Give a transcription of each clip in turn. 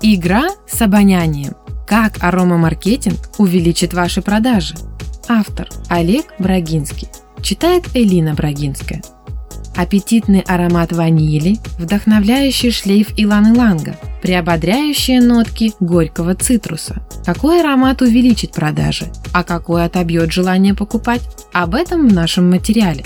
Игра с обонянием. Как аромамаркетинг увеличит ваши продажи? Автор Олег Брагинский. Читает Элина Брагинская. Аппетитный аромат ванили, вдохновляющий шлейф илан-иланга, приободряющие нотки горького цитруса. Какой аромат увеличит продажи, а какой отобьет желание покупать? Об этом в нашем материале.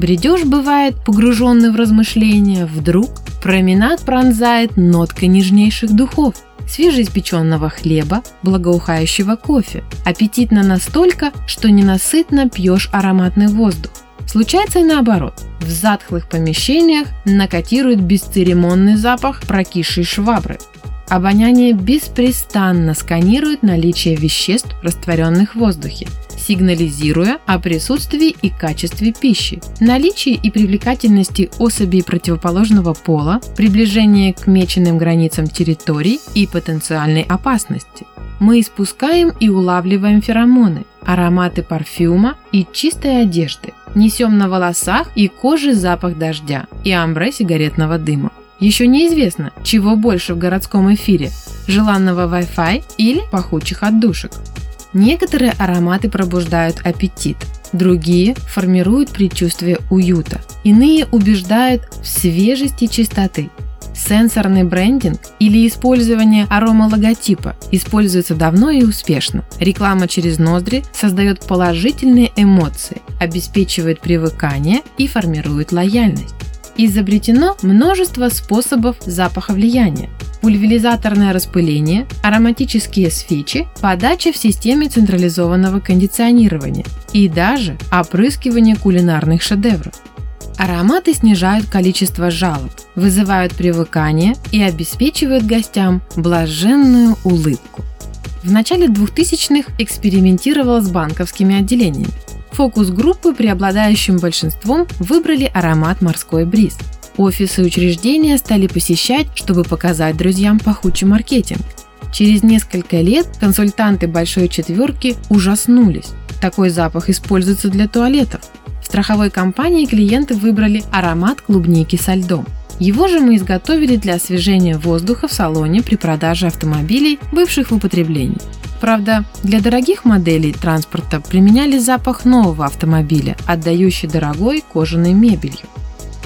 Бредешь, бывает, погруженный в размышления, вдруг променад пронзает нотка нежнейших духов – свежеиспеченного хлеба, благоухающего кофе. Аппетитно настолько, что ненасытно пьешь ароматный воздух. Случается и наоборот. В затхлых помещениях накатирует бесцеремонный запах прокисшей швабры. Обоняние беспрестанно сканирует наличие веществ, растворенных в воздухе, сигнализируя о присутствии и качестве пищи, наличии и привлекательности особей противоположного пола, приближении к меченным границам территорий и потенциальной опасности. Мы испускаем и улавливаем феромоны, ароматы парфюма и чистой одежды, несем на волосах и коже запах дождя и амбре сигаретного дыма. Еще неизвестно, чего больше в городском эфире – желанного Wi-Fi или пахучих отдушек. Некоторые ароматы пробуждают аппетит, другие формируют предчувствие уюта, иные убеждают в свежести чистоты. Сенсорный брендинг или использование аромалоготипа используется давно и успешно. Реклама через ноздри создает положительные эмоции, обеспечивает привыкание и формирует лояльность. Изобретено множество способов запаховлияния пульверизаторное распыление, ароматические свечи, подача в системе централизованного кондиционирования и даже опрыскивание кулинарных шедевров. Ароматы снижают количество жалоб, вызывают привыкание и обеспечивают гостям блаженную улыбку. В начале 2000-х экспериментировал с банковскими отделениями. Фокус-группы преобладающим большинством выбрали аромат «Морской бриз», Офисы учреждения стали посещать, чтобы показать друзьям пахучий маркетинг. Через несколько лет консультанты Большой Четверки ужаснулись. Такой запах используется для туалетов. В страховой компании клиенты выбрали аромат клубники со льдом. Его же мы изготовили для освежения воздуха в салоне при продаже автомобилей, бывших в употреблении. Правда, для дорогих моделей транспорта применяли запах нового автомобиля, отдающий дорогой кожаной мебелью.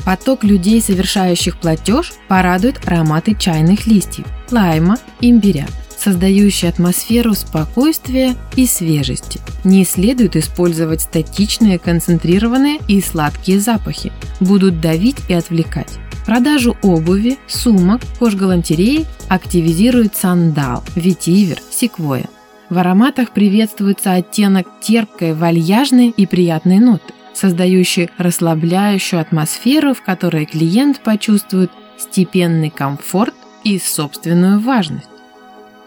Поток людей, совершающих платеж, порадует ароматы чайных листьев, лайма, имбиря, создающие атмосферу спокойствия и свежести. Не следует использовать статичные, концентрированные и сладкие запахи. Будут давить и отвлекать. Продажу обуви, сумок, кожгалантереи активизирует сандал, ветивер, секвоя. В ароматах приветствуется оттенок терпкой, вальяжной и приятной ноты создающий расслабляющую атмосферу, в которой клиент почувствует степенный комфорт и собственную важность.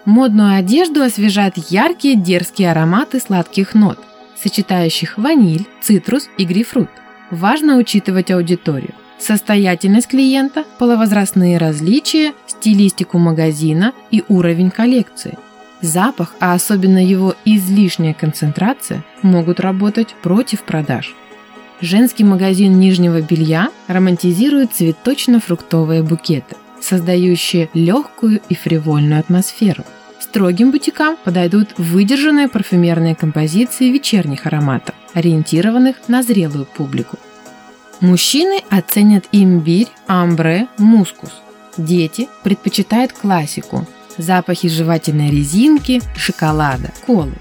Модную одежду освежают яркие дерзкие ароматы сладких нот, сочетающих ваниль, цитрус и грейпфрут. Важно учитывать аудиторию, состоятельность клиента, половозрастные различия, стилистику магазина и уровень коллекции. Запах, а особенно его излишняя концентрация, могут работать против продаж. Женский магазин нижнего белья романтизирует цветочно-фруктовые букеты, создающие легкую и фривольную атмосферу. Строгим бутикам подойдут выдержанные парфюмерные композиции вечерних ароматов, ориентированных на зрелую публику. Мужчины оценят имбирь, амбре, мускус. Дети предпочитают классику, запахи жевательной резинки, шоколада, колы.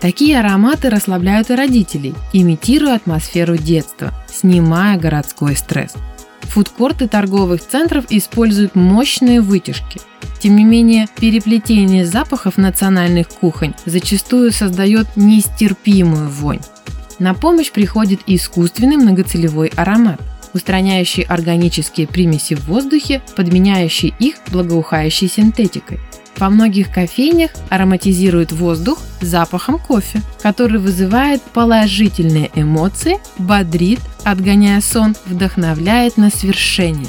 Такие ароматы расслабляют и родителей, имитируя атмосферу детства, снимая городской стресс. Фудкорты торговых центров используют мощные вытяжки. Тем не менее, переплетение запахов национальных кухонь зачастую создает нестерпимую вонь. На помощь приходит искусственный многоцелевой аромат, устраняющий органические примеси в воздухе, подменяющий их благоухающей синтетикой. Во многих кофейнях ароматизируют воздух запахом кофе, который вызывает положительные эмоции, бодрит, отгоняя сон, вдохновляет на свершение.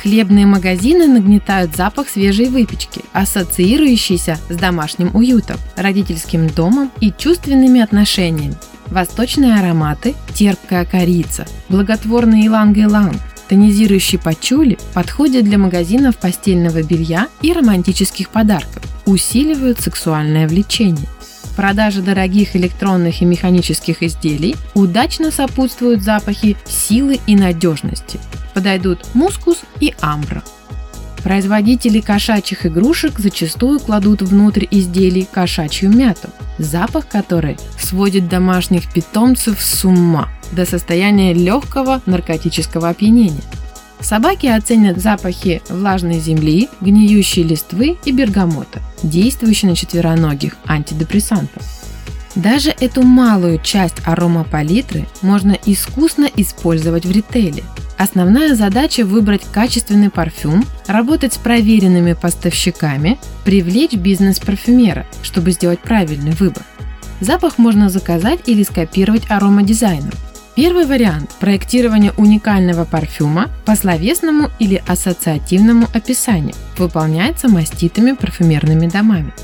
Хлебные магазины нагнетают запах свежей выпечки, ассоциирующийся с домашним уютом, родительским домом и чувственными отношениями. Восточные ароматы – терпкая корица, благотворный иланг-иланг, тонизирующий пачули подходит для магазинов постельного белья и романтических подарков, усиливают сексуальное влечение. Продажа дорогих электронных и механических изделий удачно сопутствуют запахи силы и надежности. Подойдут мускус и амбра. Производители кошачьих игрушек зачастую кладут внутрь изделий кошачью мяту, запах которой сводит домашних питомцев с ума до состояния легкого наркотического опьянения. Собаки оценят запахи влажной земли, гниющей листвы и бергамота, действующие на четвероногих антидепрессантов. Даже эту малую часть аромапалитры можно искусно использовать в ритейле. Основная задача – выбрать качественный парфюм, работать с проверенными поставщиками, привлечь бизнес-парфюмера, чтобы сделать правильный выбор. Запах можно заказать или скопировать аромадизайном. Первый вариант – проектирование уникального парфюма по словесному или ассоциативному описанию выполняется маститыми парфюмерными домами.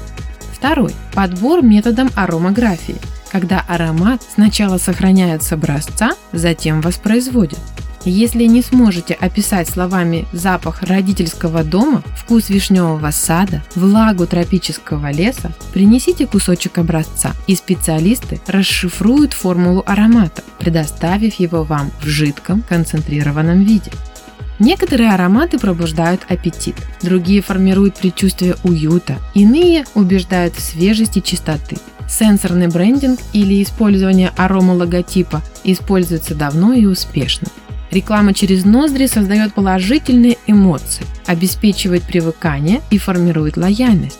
Второй – подбор методом аромаграфии, когда аромат сначала сохраняют с образца, затем воспроизводят. Если не сможете описать словами запах родительского дома, вкус вишневого сада, влагу тропического леса, принесите кусочек образца, и специалисты расшифруют формулу аромата, предоставив его вам в жидком концентрированном виде. Некоторые ароматы пробуждают аппетит, другие формируют предчувствие уюта, иные убеждают в свежести чистоты. Сенсорный брендинг или использование аромалоготипа используется давно и успешно. Реклама через ноздри создает положительные эмоции, обеспечивает привыкание и формирует лояльность.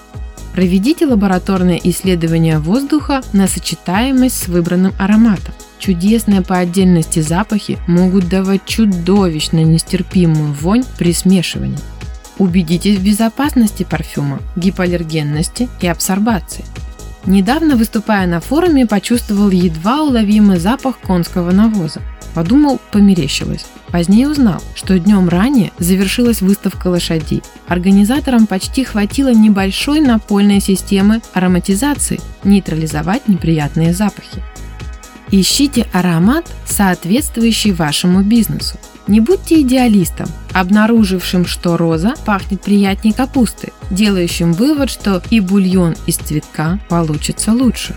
Проведите лабораторное исследование воздуха на сочетаемость с выбранным ароматом. Чудесные по отдельности запахи могут давать чудовищно нестерпимую вонь при смешивании. Убедитесь в безопасности парфюма, гипоаллергенности и абсорбации. Недавно, выступая на форуме, почувствовал едва уловимый запах конского навоза. Подумал, померещилось. Позднее узнал, что днем ранее завершилась выставка лошадей. Организаторам почти хватило небольшой напольной системы ароматизации нейтрализовать неприятные запахи. Ищите аромат, соответствующий вашему бизнесу. Не будьте идеалистом, обнаружившим, что роза пахнет приятнее капусты, делающим вывод, что и бульон из цветка получится лучше.